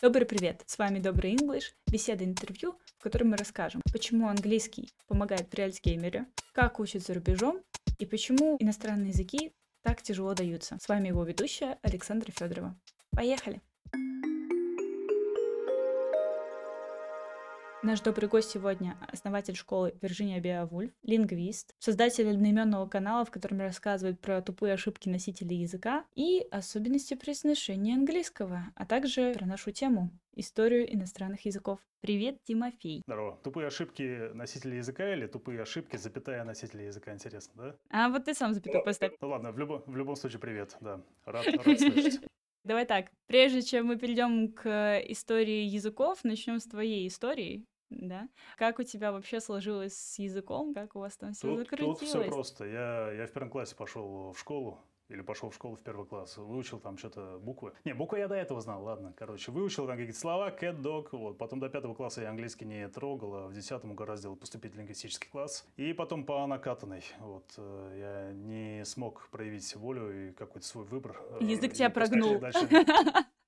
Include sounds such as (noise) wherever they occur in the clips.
Добрый привет! С вами Добрый English, беседа интервью, в котором мы расскажем, почему английский помогает при Альцгеймере, как учат за рубежом и почему иностранные языки так тяжело даются. С вами его ведущая Александра Федорова. Поехали! Наш добрый гость сегодня — основатель школы Вирджиния Беовульф, лингвист, создатель одноименного канала, в котором рассказывает про тупые ошибки носителей языка и особенности произношения английского, а также про нашу тему — историю иностранных языков. Привет, Тимофей. Здорово. Тупые ошибки носителей языка или тупые ошибки, запятая носителей языка, интересно, да? А вот ты сам запятую поставь. Ну ладно, в любом, в любом случае привет, да. Рад, (laughs) рад слышать. Давай так, прежде чем мы перейдем к истории языков, начнем с твоей истории, да? Как у тебя вообще сложилось с языком, как у вас там все Тут, закрутилось? тут все просто. Я, я в первом классе пошел в школу, или пошел в школу в первый класс, выучил там что-то буквы. Не, буквы я до этого знал, ладно, короче. Выучил там какие-то слова, cat, dog, вот. Потом до пятого класса я английский не трогал, а в десятом угораздило поступить в лингвистический класс. И потом по накатанной, вот. э, Я не смог проявить волю и какой-то свой выбор. э, Язык и тебя прогнул. (laughs)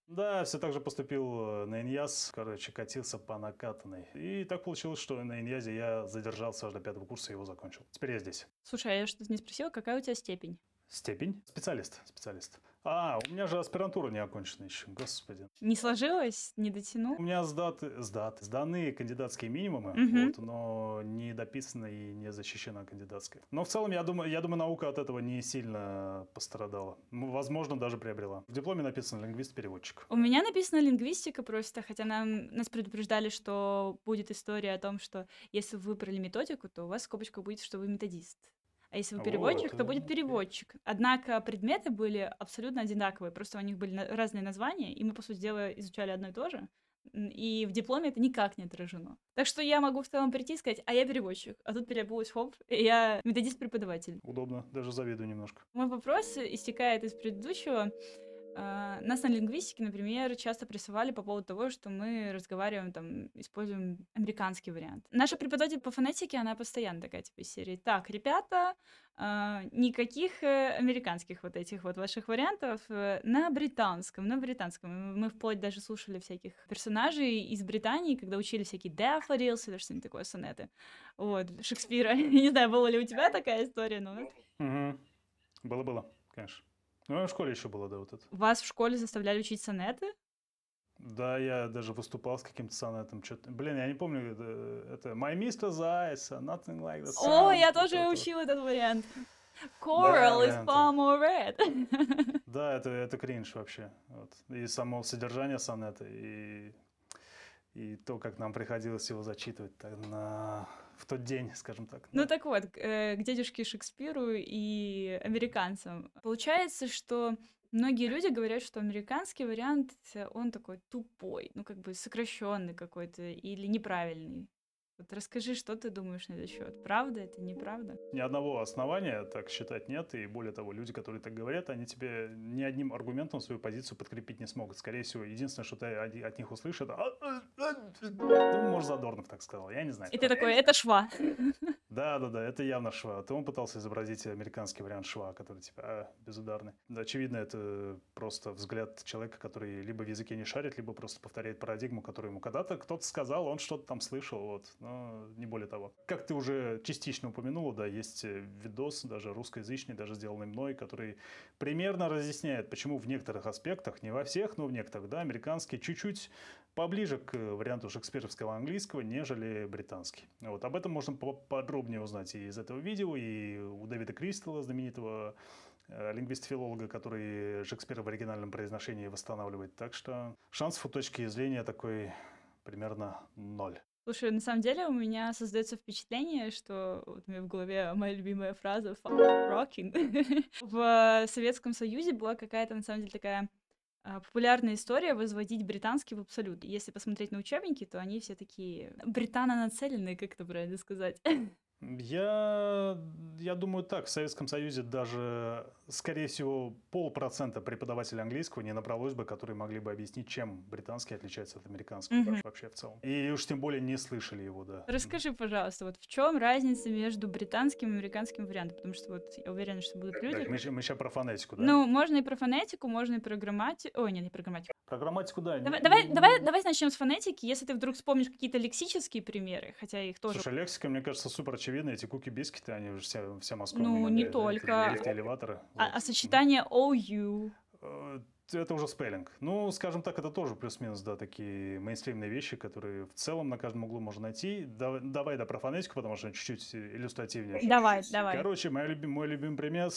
Да, все так же поступил э, на Иньяс, короче, катился по накатанной. И так получилось, что на Иньязе я задержался аж до пятого курса и его закончил. Теперь я здесь. Слушай, а я что-то не спросила, какая у тебя степень? Степень? Специалист, специалист. А, у меня же аспирантура не окончена еще, господи. Не сложилось? Не дотянул? У меня сдаты, сдаты, сданы кандидатские минимумы, Мгм. вот, но не дописана и не защищена кандидатская. Но в целом, я думаю, я думаю, наука от этого не сильно пострадала. Возможно, даже приобрела. В дипломе написано лингвист-переводчик. У меня написано лингвистика просто, хотя нам, нас предупреждали, что будет история о том, что если вы выбрали методику, то у вас в скобочках будет, что вы методист. А если вы Вот, переводчик, то э, будет окей. переводчик. Однако предметы были абсолютно одинаковые, просто у них были разные названия, и мы, по сути дела, изучали одно и то же. И в дипломе это никак не отражено. Так что я могу в целом прийти и сказать, а я переводчик, а тут переобулась хоп, и я методист-преподаватель. Удобно, даже завидую немножко. Мой вопрос истекает из предыдущего. Нас на лингвистике, например, часто прессовали по поводу того, что мы разговариваем, там, используем американский вариант. Наша преподаватель по фонетике, она постоянно такая, типа, серии. Так, ребята, а, никаких э, американских вот этих вот ваших вариантов э, на британском, на британском. Мы вплоть даже слушали всяких персонажей из Британии, когда учили всякие daffodils или что-нибудь такое, сонеты. Вот, Шекспира. (laughs) Не знаю, была ли у тебя такая история, но... Было-было, конечно. Ну, в школе еще было, да, вот это. Вас в школе заставляли учить сонеты? Да, я даже выступал с каким-то сонетом. Что-то... Блин, я не помню, это, это My Mr. Eyes, nothing like that. О, я тоже это. учила этот вариант. Coral is варианты. far more red. Да, это, это кринж вообще. Вот. И само содержание сонета, и, и то, как нам приходилось его зачитывать так на... в тот день, (laughs) скажем так. Ну да. так вот, к э, к дядюшке Шекспиру и американцам. Получается, что многие люди говорят, что американский вариант, э, он такой тупой, ну как бы сокращенный какой-то или неправильный. Вот расскажи, что ты думаешь на этот счет? Правда это, неправда? Ни одного основания так считать нет, и более того, люди, которые так говорят, они тебе ни одним аргументом свою позицию подкрепить не смогут. Скорее всего, единственное, что ты от них услышишь, это... «А, а, а». Ну, может, Задорнов так сказал, я не знаю. И ты такой, это шва. Да, да, да, это явно шва. То он пытался изобразить американский вариант шва, который типа а, безударный. Да, очевидно, это просто взгляд человека, который либо в языке не шарит, либо просто повторяет парадигму, которую ему когда-то кто-то сказал, он что-то там слышал, вот, но не более того. Как ты уже частично упомянула, да, есть э, видос, даже русскоязычный, даже сделанный мной, который примерно разъясняет, почему в некоторых аспектах, не во всех, но в некоторых, да, американский чуть-чуть поближе к варианту шекспировского английского, нежели британский. Вот, об этом можно по- подробнее узнать и из этого видео, и у Дэвида Кристалла, знаменитого э, лингвист-филолога, который Шекспира в оригинальном произношении восстанавливает. Так что шансов у точки зрения такой примерно ноль. Слушай, на самом деле у меня создается впечатление, что вот у меня в голове моя любимая фраза «fuck rocking». (laughs) В Советском Союзе была какая-то, на самом деле, такая популярная история возводить британский в абсолют. Если посмотреть на учебники, то они все такие британо-нацеленные, как это правильно сказать. (laughs) Я, я думаю так, в Советском Союзе даже, скорее всего, полпроцента преподавателей английского не набралось бы, которые могли бы объяснить, чем британский отличается от американского Мгм. вообще в целом. И уж тем более не слышали его, да. Расскажи, пожалуйста, вот в чем разница между британским и американским вариантом? Потому что вот я уверена, что будут Так, люди. мы, сейчас про фонетику, да? Ну, можно и про фонетику, можно и про грамматику. Ой, нет, не про грамматику. про грамматику, да. Давай, не- давай, не- давай, давай начнем с фонетики. Если ты вдруг вспомнишь какие-то лексические примеры, хотя их тоже. Слушай, лексика, мне кажется, супер очевидна. Эти куки-бискеты, они уже все, все Москва. Ну, не только. Лифты, элеваторы. А, вот. а сочетание OU. Э, Это уже спеллинг. Ну, скажем так, это тоже плюс-минус, да, такие мейнстримные вещи, которые в целом на каждом углу можно найти. Да- Давай, да, про фонетику, потому что чуть-чуть иллюстративнее. Давай, давай. Короче, мой, любим, мой любимый пример,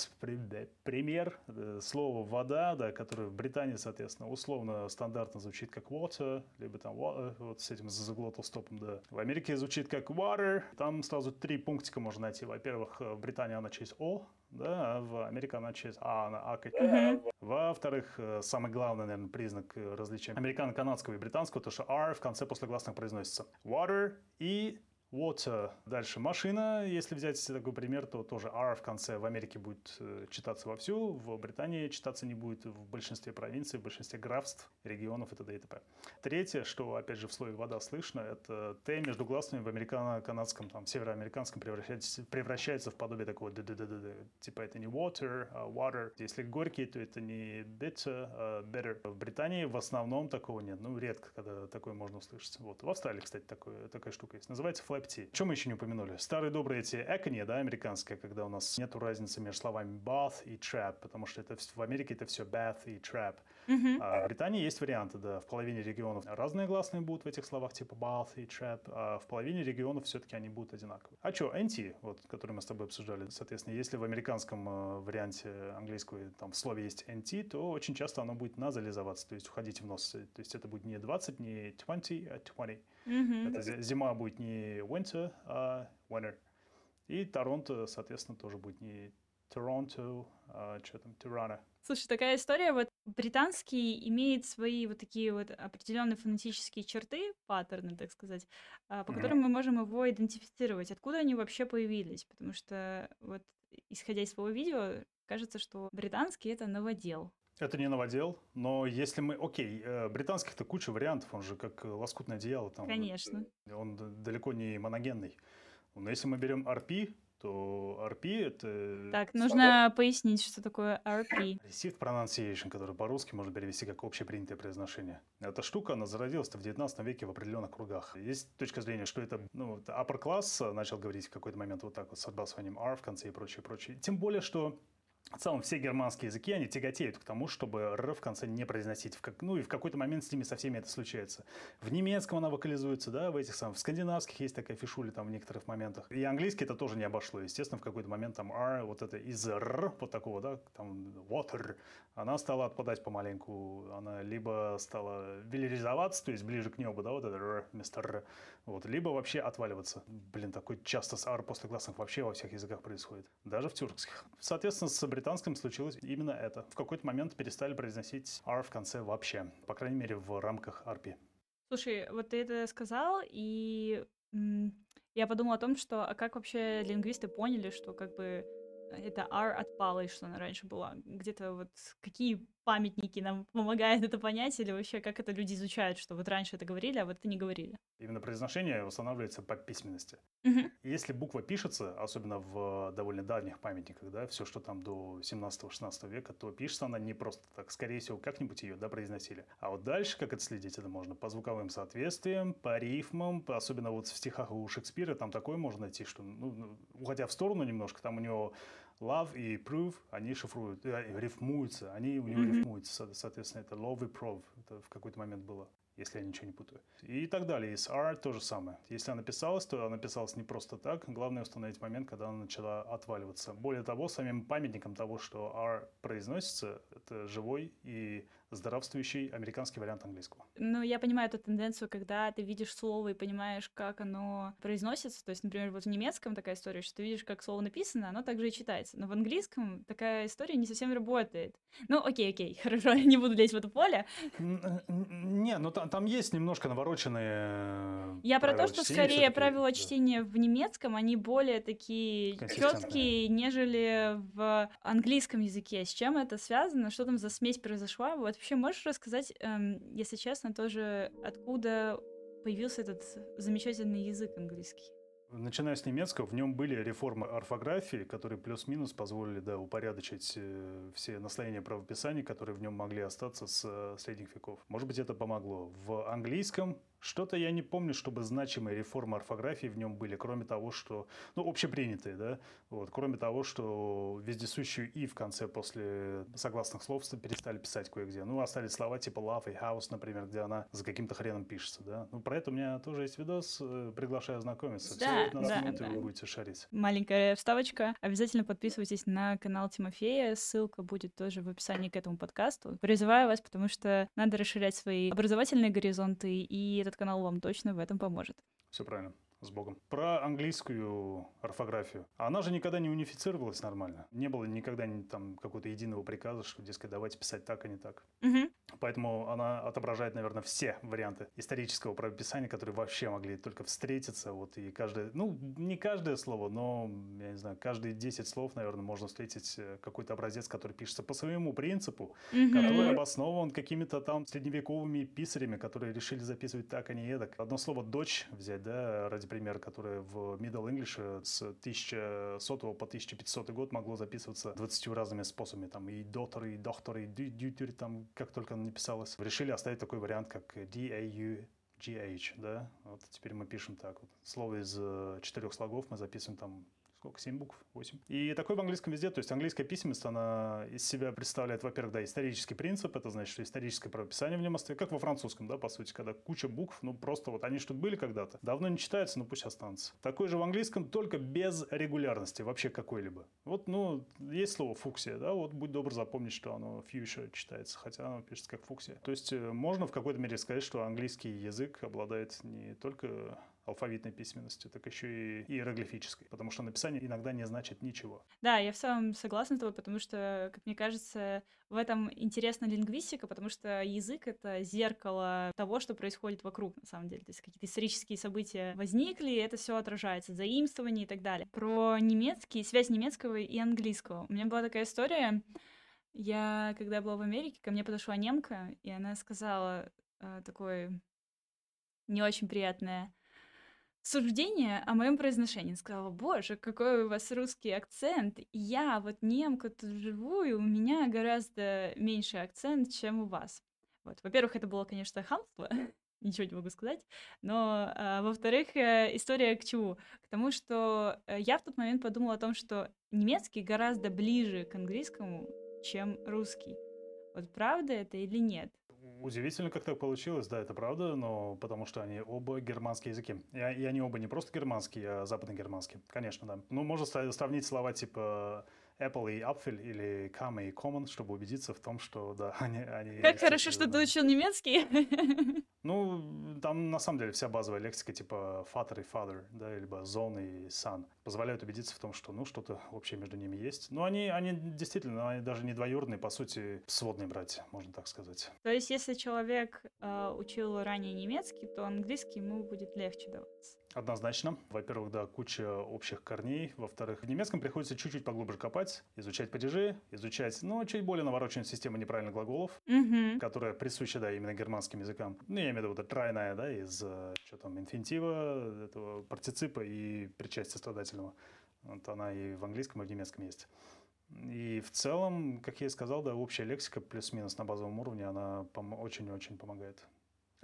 пример э, слова вода, да, которое в Британии, соответственно, условно стандартно звучит как water, либо там wa- вот с этим заглотостопом, да. В Америке звучит как water. Там сразу три пунктика можно найти. Во-первых, э, в Британии она через о, да, а в Америке она через а, она акать. Во-вторых, э, самый главный, наверное, признак э, различия американо-канадского и британского, то что R в конце после гласных произносится. Water и water. Дальше машина. Если взять такой пример, то тоже R в конце в Америке будет э, читаться вовсю, в Британии читаться не будет в большинстве провинций, в большинстве графств, регионов и т.д. и т.п. Третье, что опять же в слове вода слышно, это Т между гласными в американо-канадском, там, североамериканском превращается, превращается в подобие такого д д д д Типа это не water, а water. Если горький, то это не bitter, а better. В Британии в основном такого нет. Ну, редко, когда такое можно услышать. Вот. В Австралии, кстати, такое, такая штука есть. Называется flap tea. Что мы еще не упомянули? Старые добрые эти экони, да, американские, когда у нас нету разницы между словами bath и trap, потому что это в Америке это все bath и trap. Мгм. А в Британии есть варианты, да, в половине регионов разные гласные будут в этих словах, типа bath и trap, а в половине регионов все-таки они будут одинаковые. А что, NT, вот, который мы с тобой обсуждали, соответственно, если в американском э, варианте английского там в слове есть NT, то очень часто оно будет назализоваться, то есть уходить в нос. То есть это будет не 20, не 20, а 20. Мгм. Это зи- зима будет не winter, а winter. И Торонто, соответственно, тоже будет не Торонто, а что там, Тирана. Слушай, такая история, вот британский имеет свои вот такие вот определенные фонетические черты, паттерны, так сказать, а, по Мгм. которым мы можем его идентифицировать, откуда они вообще появились, потому что вот исходя из своего видео, кажется, что британский это новодел. Это не новодел, но если мы... Окей, э, британских-то куча вариантов, он же как э, лоскутное одеяло. Там, Конечно. э, Он д- далеко не моногенный. Но если мы берем RP, то RP — это... Так, нужно пояснить, что такое RP. Received Pronunciation, который по-русски можно перевести как общепринятое произношение. Эта штука, она зародилась в 19 веке в определенных кругах. Есть точка зрения, что это, ну, upper class начал говорить в какой-то момент вот так вот с отбрасыванием R в конце и прочее, прочее. Тем более, что в целом все германские языки, они тяготеют к тому, чтобы «р» в конце не произносить. В как, ну и в какой-то момент с ними со всеми это случается. В немецком она вокализуется, да, в этих самых, в скандинавских есть такая фишуля там в некоторых моментах. И английский это тоже не обошло. Естественно, в какой-то момент там «р», вот это из «р», вот такого, да, там «water», она стала отпадать помаленьку. Она либо стала велеризоваться, то есть ближе к небу, да, вот это «р» вместо «р», вот, либо вообще отваливаться. Блин, такой часто с «р» после гласных вообще во всех языках происходит. Даже в тюркских. Соответственно, с британским случилось именно это. В какой-то момент перестали произносить «r» в конце вообще. По крайней мере, в рамках RP. Слушай, вот ты это сказал, и я подумала о том, что а как вообще лингвисты поняли, что как бы это R отпало, и что она раньше была. Где-то вот какие памятники нам помогают это понять, или вообще как это люди изучают, что вот раньше это говорили, а вот это не говорили. Именно произношение восстанавливается по письменности. Мгм. Если буква пишется, особенно в довольно давних памятниках, да, все, что там до 17-16 века, то пишется она не просто так. Скорее всего, как-нибудь ее, да, произносили. А вот дальше, как это следить, это можно по звуковым соответствиям, по рифмам, по- особенно вот в стихах у Шекспира, там такое можно найти, что, ну, ну, уходя в сторону немножко, там у него love и prove, они шифруют, э, рифмуются, они у него Мгм. рифмуются, со- соответственно, это love и prove, это в какой-то момент было если я ничего не путаю. И так далее. И с R то же самое. Если она писалась, то она писалась не просто так. Главное установить момент, когда она начала отваливаться. Более того, самим памятником того, что R произносится, это живой и здравствующий американский вариант английского. Ну, я понимаю эту тенденцию, когда ты видишь слово и понимаешь, как оно произносится. То есть, например, вот в немецком такая история, что ты видишь, как слово написано, оно также и читается. Но в английском такая история не совсем работает. Ну, окей, окей, (laughs) хорошо, не буду лезть в это поле. Не, ну там, там есть немножко навороченные Я про то, что скорее правила чтения в немецком, они более такие четкие, нежели в английском языке. С чем это связано? Что там за смесь произошла? Вот вообще можешь рассказать, эм, если честно, тоже откуда появился этот замечательный язык английский? Начиная с немецкого, в нем были реформы орфографии, которые плюс-минус позволили да, упорядочить э, все наслоения правописаний, которые в нем могли остаться с э, средних веков. Может быть, это помогло. В английском что-то я не помню, чтобы значимые реформы орфографии в нем были, кроме того, что, ну, общепринятые, да, вот, кроме того, что вездесущую «и» в конце после согласных слов перестали писать кое-где. Ну, остались слова типа «love» и «house», например, где она за каким-то хреном пишется, да. Ну, про это у меня тоже есть видос, э, приглашаю знакомиться. Да, Всего 15 да, минут, да. и вы будете шарить. Маленькая вставочка. Обязательно подписывайтесь на канал Тимофея, ссылка будет тоже в описании к этому подкасту. Призываю вас, потому что надо расширять свои образовательные горизонты, и этот канал вам точно в этом поможет. Все правильно с Богом. Про английскую орфографию. Она же никогда не унифицировалась нормально. Не было никогда там какого-то единого приказа, что, дескать, давайте писать так, а не так. Угу. Поэтому она отображает, наверное, все варианты исторического правописания, которые вообще могли только встретиться. Вот и каждое, ну, не каждое слово, но, я не знаю, каждые 10 слов, наверное, можно встретить э, какой-то образец, который пишется по своему принципу, угу. который обоснован какими-то там средневековыми писарями, которые решили записывать так, а не эдак. Одно слово «дочь» взять, да, ради пример, которое в Middle English с 1100 по 1500 год могло записываться 20 разными способами. Там и daughter, и doctor, и duty, там как только оно не писалось. Решили оставить такой вариант, как D-A-U GH, да, вот теперь мы пишем так вот. Слово из э, четырех слогов мы записываем там сколько, 7 букв, 8. И такой в английском везде, то есть английская письменность, она из себя представляет, во-первых, да, исторический принцип, это значит, что историческое правописание в нем остается, как во французском, да, по сути, когда куча букв, ну, просто вот они что-то были когда-то, давно не читаются, но пусть останутся. Такой же в английском, только без регулярности вообще какой-либо. Вот, ну, есть слово фуксия, да, вот будь добр запомнить, что оно fuchsia читается, хотя оно пишется как фуксия. То есть э, можно в какой-то мере сказать, что английский язык обладает не только алфавитной письменностью, так еще и иероглифической, потому что написание иногда не значит ничего. Да, я в целом согласна с тобой, потому что, как мне кажется, в этом интересна лингвистика, потому что язык — это зеркало того, что происходит вокруг, на самом деле. То есть какие-то исторические события возникли, это все отражается, заимствование и так далее. Про немецкий, связь немецкого и английского. У меня была такая история, я, когда была в Америке, ко мне подошла немка, и она сказала э, такое не очень приятное суждение о моем произношении. Сказала, боже, какой у вас русский акцент. Я вот немка тут живу, и у меня гораздо меньше акцент, чем у вас. Вот. Во-первых, это было, конечно, хамство, (laughs) ничего не могу сказать. Но, а, во-вторых, э, история к чему? К тому, что э, я в тот момент подумала о том, что немецкий гораздо ближе к английскому, чем русский. Вот правда это или нет? Удивительно, как так получилось, да, это правда, но потому что они оба германские языки. И, и они оба не просто германские, а западногерманские, конечно, да. Ну, можно сравнить слова типа Apple и Apfel или Come и Common, чтобы убедиться в том, что да, (laughs) они... они как хорошо, что ты учил немецкий. (laughs) Ну, там на самом деле вся базовая лексика типа father и father, да, либо zone и son позволяют убедиться в том, что ну что-то общее между ними есть. Но они, они действительно, они даже не двоюродные, по сути, сводные братья, можно так сказать. То есть, если человек э, учил ранее немецкий, то английский ему будет легче даваться. Однозначно. Во-первых, да, куча общих корней. Во-вторых, в немецком приходится чуть-чуть поглубже копать, изучать падежи, изучать, ну, чуть более навороченную систему неправильных глаголов, угу. которая присуща, да, именно германским языкам. Ну, я имею в виду вот тройная, да, из, э, что там, инфинитива, этого партиципа и причастия страдательного. Вот она и в английском, и в немецком есть. И в целом, как я и сказал, да, общая лексика плюс-минус на базовом уровне, она очень-очень помогает.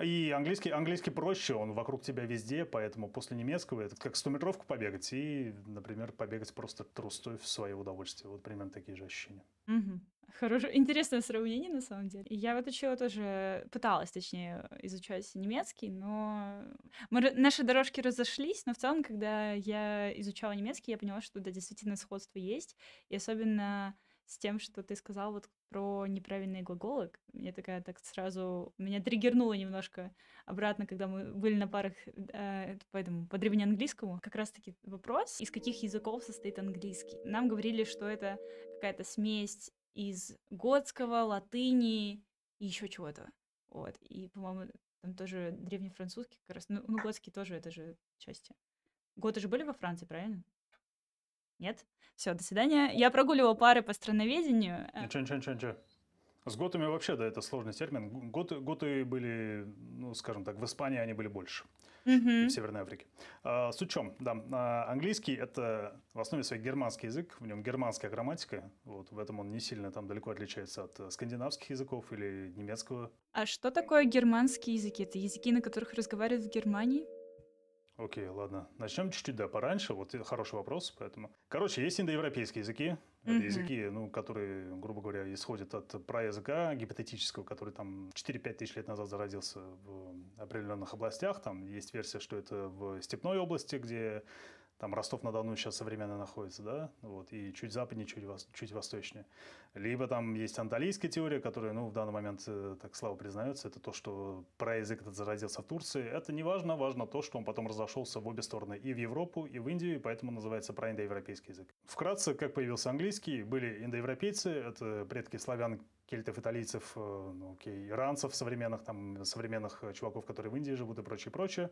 И английский, английский проще, он вокруг тебя везде, поэтому после немецкого это как 100-метровку побегать и, например, побегать просто трустой в свое удовольствие. Вот примерно такие же ощущения. Угу. Хорошее, интересное сравнение на самом деле. Я вот учила тоже, пыталась, точнее, изучать немецкий, но мы, наши дорожки разошлись, но в целом, когда я изучала немецкий, я поняла, что да, действительно сходство есть, и особенно с тем, что ты сказал вот про неправильные глаголы. Мне такая так сразу... Меня триггернуло немножко обратно, когда мы были на парах э, по, этому, по древнеанглийскому. Как раз-таки вопрос, из каких языков состоит английский. Нам говорили, что это какая-то смесь из готского, латыни и еще чего-то. Вот. И, по-моему, там тоже древнефранцузский как раз. Ну, ну, готский тоже это же части. Готы же были во Франции, правильно? Нет? Все, до свидания. Я прогуливал пары по страноведению. Э, ничего, ничего, ничего, ничего. С готами вообще, да, это сложный термин. Готы, готы были, ну, скажем так, в Испании они были больше, mm в Северной Африке. А, с учем, да. А, английский – это в основе своей германский язык, в нем германская грамматика. Вот, в этом он не сильно там далеко отличается от э, скандинавских языков или немецкого. А что такое германские языки? Это языки, на которых разговаривают в Германии? Окей, ладно. Начнем чуть-чуть, да, пораньше. Вот хороший вопрос, поэтому... Короче, есть индоевропейские языки. Mm-hmm. языки, ну, которые, грубо говоря, исходят от праязыка гипотетического, который там 4-5 тысяч лет назад зародился в определенных областях. Там есть версия, что это в степной области, где там Ростов-на-Дону сейчас современно находится, да, вот, и чуть западнее, чуть, вос, чуть восточнее. Либо там есть анталийская теория, которая, ну, в данный момент э, так слава признается, это то, что про язык этот зародился в Турции. Это не важно, важно то, что он потом разошелся в обе стороны, и в Европу, и в Индию, и поэтому называется проиндоевропейский язык. Вкратце, как появился английский, были индоевропейцы, это предки славян, кельтов, италийцев, э, ну, окей, иранцев современных, там, современных чуваков, которые в Индии живут и прочее, прочее.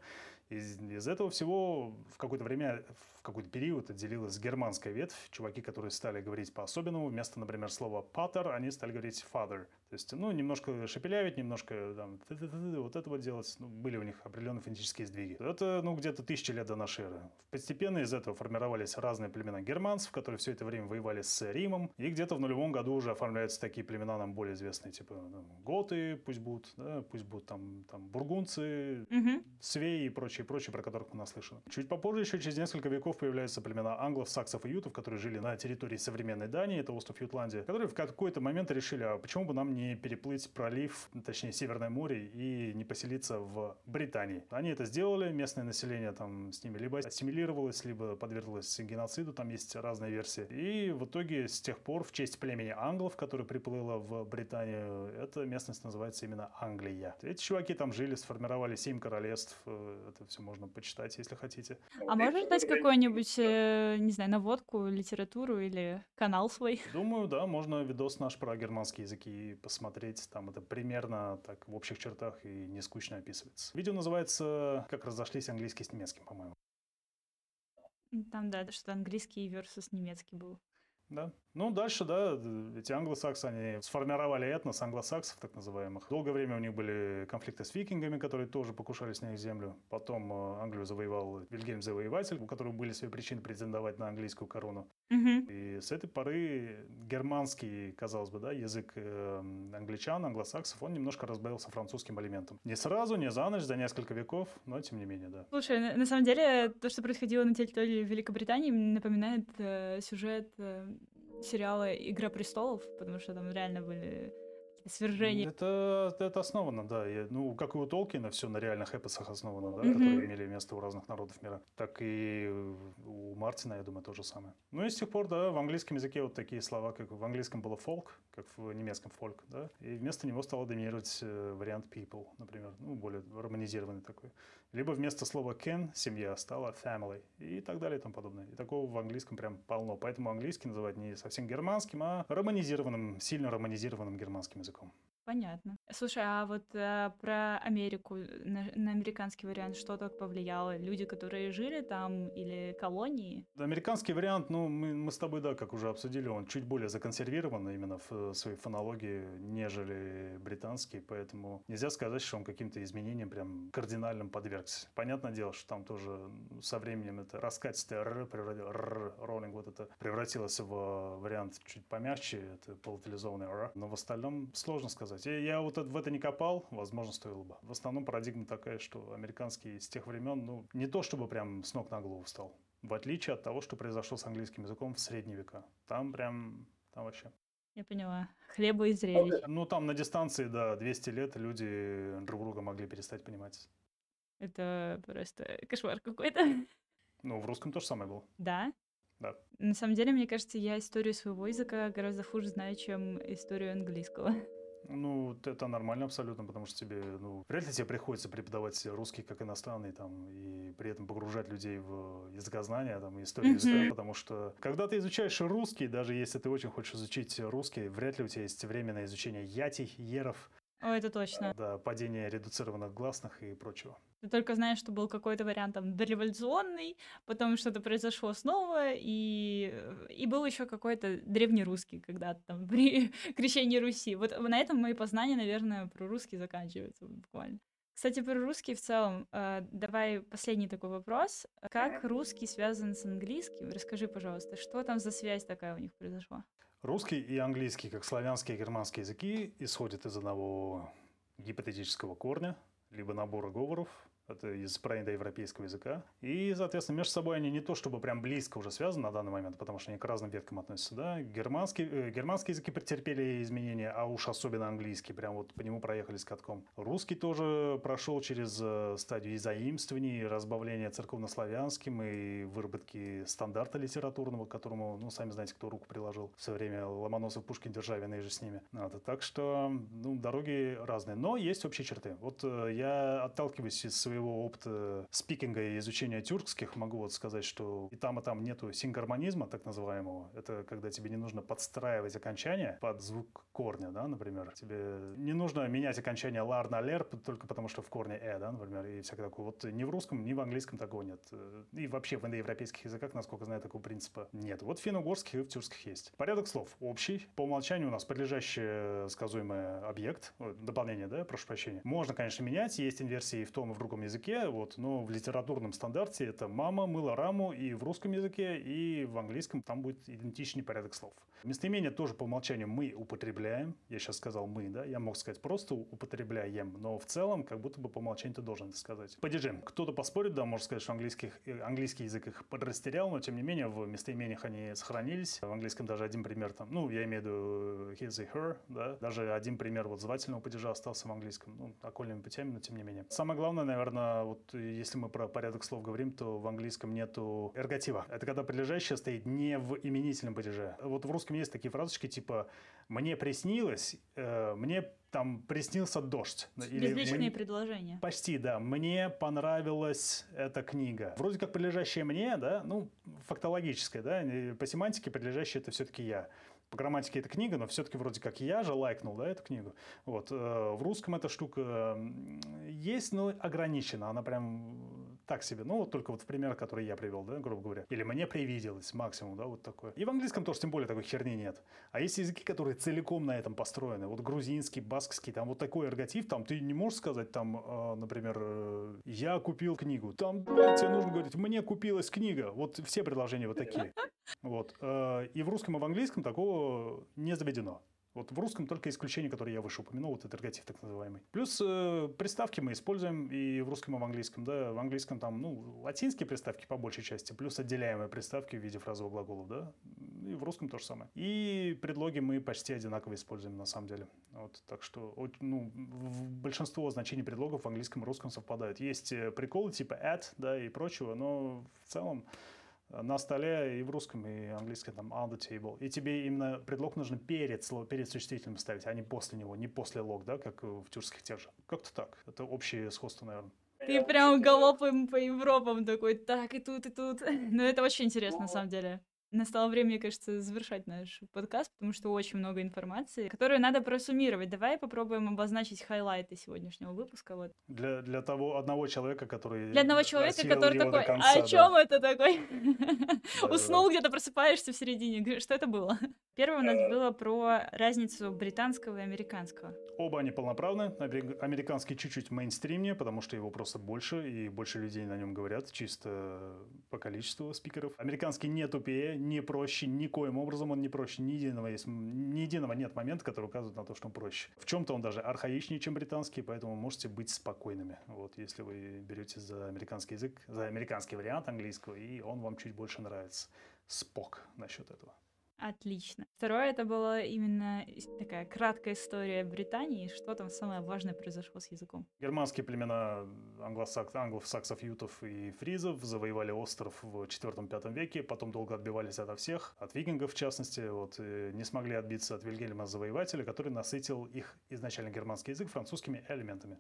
Из, из этого всего в какое-то время, в какой-то период отделилась германская ветвь. Чуваки, которые стали говорить по-особенному, вместо, например, слова «pater», они стали говорить «father». То есть, ну, немножко шепелявить, немножко там, вот это вот делать. Ну, были у них определенные фонетические сдвиги. Это, ну, где-то тысячи лет до нашей эры. Постепенно из этого формировались разные племена германцев, которые все это время воевали с Римом. И где-то в нулевом году уже оформляются такие племена нам более известные, типа там, готы пусть будут, да, пусть будут там, там бургунцы, угу. свеи и прочее, прочее, про которых мы наслышаны. Чуть попозже, еще через несколько веков появляются племена англов, саксов и ютов, которые жили на территории современной Дании, это остров Ютландия, которые в какой-то момент решили, а почему бы нам не переплыть пролив, точнее Северное море и не поселиться в Британии. Они это сделали, местное население там с ними либо ассимилировалось, либо подверглось геноциду, там есть разные версии. И в итоге с тех пор в честь племени англов, которое приплыло в Британию, эта местность называется именно Англия. Эти чуваки там жили, сформировали семь королевств, э, это все можно почитать, если хотите. А можешь дать какой-нибудь, э, не знаю, наводку, литературу или канал свой? Думаю, да, можно видос наш про германские языки посмотреть посмотреть, там это примерно так в общих чертах и не скучно описывается. Видео называется «Как разошлись английский с немецким», по-моему. Там, да, что английский versus немецкий был. Да. Ну, дальше, да, эти англосаксы, они сформировали этнос англосаксов, так называемых. Долгое время у них были конфликты с викингами, которые тоже покушались на их землю. Потом э, Англию завоевал Вильгельм Завоеватель, у которого были свои причины претендовать на английскую корону. Угу. И с этой поры германский, казалось бы, да, язык э, англичан, англосаксов, он немножко разбавился французским элементом. Не сразу, не за ночь, за несколько веков, но тем не менее, да. Слушай, на, на самом деле, то, что происходило на территории Великобритании, напоминает э, сюжет э, сериала «Игра престолов», потому что там реально были свержения. Это, это основано, да. Я, ну, как и у Толкина, все на реальных эпосах основано, да, mm-hmm. которые имели место у разных народов мира. Так и у Мартина, я думаю, то же самое. Ну и с тех пор, да, в английском языке вот такие слова, как в английском было folk, как в немецком folk, да, и вместо него стал доминировать э, вариант people, например, ну, более романизированный такой. Либо вместо слова can, семья, стала family и так далее и тому подобное. И такого в английском прям полно. Поэтому английский называть не совсем германским, а романизированным, сильно романизированным германским языком. Publikum. Понятно. Слушай, а вот э, про Америку, на, на американский вариант, что так повлияло? Люди, которые жили там или колонии? Американский вариант, ну, мы, мы с тобой, да, как уже обсудили, он чуть более законсервирован именно в э, своей фонологии, нежели британский, поэтому нельзя сказать, что он каким-то изменениям прям кардинальным подвергся. Понятное дело, что там тоже со временем это раскатистое р, превратилось, р, роллинг, вот это превратилось в вариант чуть помягче, это полутилизованный р, но в остальном сложно сказать сказать. Я, я вот в это не копал, возможно, стоило бы. В основном парадигма такая, что американский с тех времен, ну, не то чтобы прям с ног на голову встал. В отличие от того, что произошло с английским языком в средние века. Там прям, там вообще. Я поняла. Хлеба и зрелищ. Ну, там на дистанции, да, 200 лет люди друг друга могли перестать понимать. Это просто кошмар какой-то. Ну, в русском то же самое было. Да? Да. На самом деле, мне кажется, я историю своего языка гораздо хуже знаю, чем историю английского. Ну, это нормально абсолютно, потому что тебе, ну, вряд ли тебе приходится преподавать русский как иностранный, там, и при этом погружать людей в языкознание, там, и историю языка, потому что, когда ты изучаешь русский, даже если ты очень хочешь изучить русский, вряд ли у тебя есть время на изучение ятий, еров, О, это точно. да, падение редуцированных гласных и прочего. Ты только знаешь, что был какой-то вариант там дореволюционный, потом что-то произошло снова, и, и был еще какой-то древнерусский когда-то там при (laughs) крещении Руси. Вот на этом мои познания, наверное, про русский заканчиваются буквально. Кстати, про русский в целом, э, давай последний такой вопрос. Как русский связан с английским? Расскажи, пожалуйста, что там за связь такая у них произошла? Русский и английский, как славянские и германские языки, исходят из одного гипотетического корня, либо набора говоров, это из проиндоевропейского языка. И, соответственно, между собой они не то чтобы прям близко уже связаны на данный момент, потому что они к разным веткам относятся. Да? Германский, э, германские языки претерпели изменения, а уж особенно английский, прям вот по нему проехали с катком. Русский тоже прошел через э, стадию заимствований, разбавления церковнославянским и выработки стандарта литературного, к которому, ну, сами знаете, кто руку приложил в свое время Ломоносов, Пушкин, Державин и же с ними. Вот. Так что, ну, дороги разные, но есть общие черты. Вот э, я отталкиваюсь из своего своего опыта спикинга и изучения тюркских могу вот сказать, что и там, и там нету сингармонизма, так называемого. Это когда тебе не нужно подстраивать окончание под звук корня, да, например. Тебе не нужно менять окончание лар на лер только потому, что в корне э, да, например, и всякое такое. Вот ни в русском, ни в английском такого нет. И вообще в индоевропейских языках, насколько знаю, такого принципа нет. Вот в финно-угорских и в тюркских есть. Порядок слов общий. По умолчанию у нас подлежащий сказуемый объект, дополнение, да, прошу прощения. Можно, конечно, менять. Есть инверсии в том и в другом языке, вот, но в литературном стандарте это мама мыла раму и в русском языке, и в английском там будет идентичный порядок слов. Местоимение тоже по умолчанию мы употребляем. Я сейчас сказал мы, да, я мог сказать просто употребляем, но в целом как будто бы по умолчанию ты должен это сказать. Падежи. Кто-то поспорит, да, может сказать, что английских, э, английский язык их подрастерял, но тем не менее в местоимениях они сохранились. В английском даже один пример там, ну, я имею в виду his и her, да, даже один пример вот звательного падежа остался в английском, ну, окольными путями, но тем не менее. Самое главное, наверное, вот если мы про порядок слов говорим, то в английском нету эргатива. Это когда прилежащее стоит не в именительном падеже. Вот в русском есть такие фразочки типа «мне приснилось», э, «мне там приснился дождь». Или Безличные предложения. Почти, да. «Мне понравилась эта книга». Вроде как прилежащее «мне», да, ну, фактологическое, да, по семантике прилежащее это все-таки «я» по грамматике это книга, но все-таки вроде как я же лайкнул, да, эту книгу. Вот. Э, в русском эта штука есть, но ограничена. Она прям так себе. Ну, вот только вот в пример, который я привел, да, грубо говоря. Или мне привиделось максимум, да, вот такое. И в английском тоже тем более такой херни нет. А есть языки, которые целиком на этом построены. Вот грузинский, баскский, там вот такой эрготив, там ты не можешь сказать, там, э, например, э, я купил книгу. Там, блядь, тебе нужно говорить, мне купилась книга. Вот все предложения вот такие. (laughs) Вот. И в русском и в английском такого не заведено. Вот в русском только исключение, которое я выше упомянул, вот этот эргатив так называемый. Плюс э, приставки мы используем и в русском, и в английском. Да, в английском там, ну, латинские приставки по большей части, плюс отделяемые приставки в виде фразового глагола, да. И в русском то же самое. И предлоги мы почти одинаково используем на самом деле. Вот, так что, ну, большинство значений предлогов в английском и русском совпадают. Есть э, приколы типа at, да, и прочего, но в целом на столе и в русском, и английском там on the table. И тебе именно предлог нужно перед, слово, перед существительным ставить, а не после него, не после лог, да, как в тюркских тех же. Как-то так. Это общее сходство, наверное. Ты прям галопом по Европам такой, так и тут, и тут. (laughs) Но это очень интересно, на самом деле. Настало время, мне кажется, завершать наш подкаст, потому что очень много информации, которую надо просуммировать. Давай попробуем обозначить хайлайты сегодняшнего выпуска. Вот. Для, для того одного человека, который... Для одного человека, который такой, конца, а о чем да. это такой? (laughs) Да, Уснул где-то, просыпаешься в середине. Что это было? Первое у нас э. было про разницу британского и американского. Оба они полноправны. Американский чуть-чуть мейнстримнее, потому что его просто больше, и больше людей на нем говорят, чисто по количеству спикеров. Американский не тупее, не проще, никоим образом он не проще. Ни единого, есть, ни единого нет момента, который указывает на то, что он проще. В чем-то он даже архаичнее, чем британский, поэтому можете быть спокойными. Вот, если вы берете за американский язык, за американский вариант английского, и он вам чуть больше нравится. Спок насчет этого. Отлично. Второе, это была именно такая краткая история Британии, что там самое важное произошло с языком. Германские племена англосак- англосаксов, ютов и фризов завоевали остров в IV-V веке, потом долго отбивались ото всех, от викингов в частности, вот, не смогли отбиться от Вильгельма Завоевателя, который насытил их изначально германский язык французскими элементами.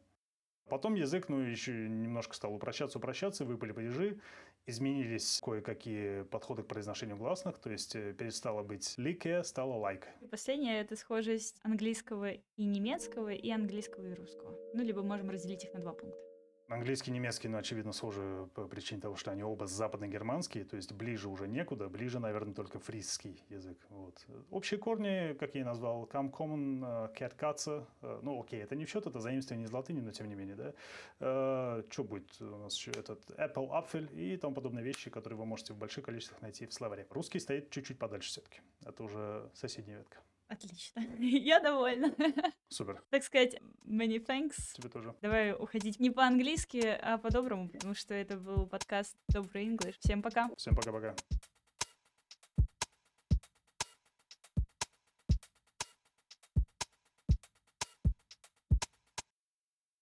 Потом язык, ну, еще немножко стал упрощаться, упрощаться, выпали падежи, изменились кое-какие подходы к произношению гласных, то есть э, перестало быть лике, стало лайк. И последнее — это схожесть английского и немецкого, и английского и русского. Ну, либо можем разделить их на два пункта. Английский и немецкий, ну, очевидно, схожи по причине того, что они оба западногерманские, то есть ближе уже некуда, ближе, наверное, только фрисский язык. Вот. Общие корни, как я и назвал, come common, э, cat katze, э, ну, окей, это не в счет, это заимствование из латыни, но тем не менее, да. что будет у нас еще? Этот apple, apfel и тому подобные вещи, которые вы можете в больших количествах найти в словаре. Русский стоит чуть-чуть подальше все-таки. Это уже соседняя ветка. Отлично. (laughs) Я довольна. Супер. Так сказать, many thanks. Тебе тоже. Давай уходить не по-английски, а по-доброму, потому что это был подкаст Добрый English. Всем пока. Всем пока-пока.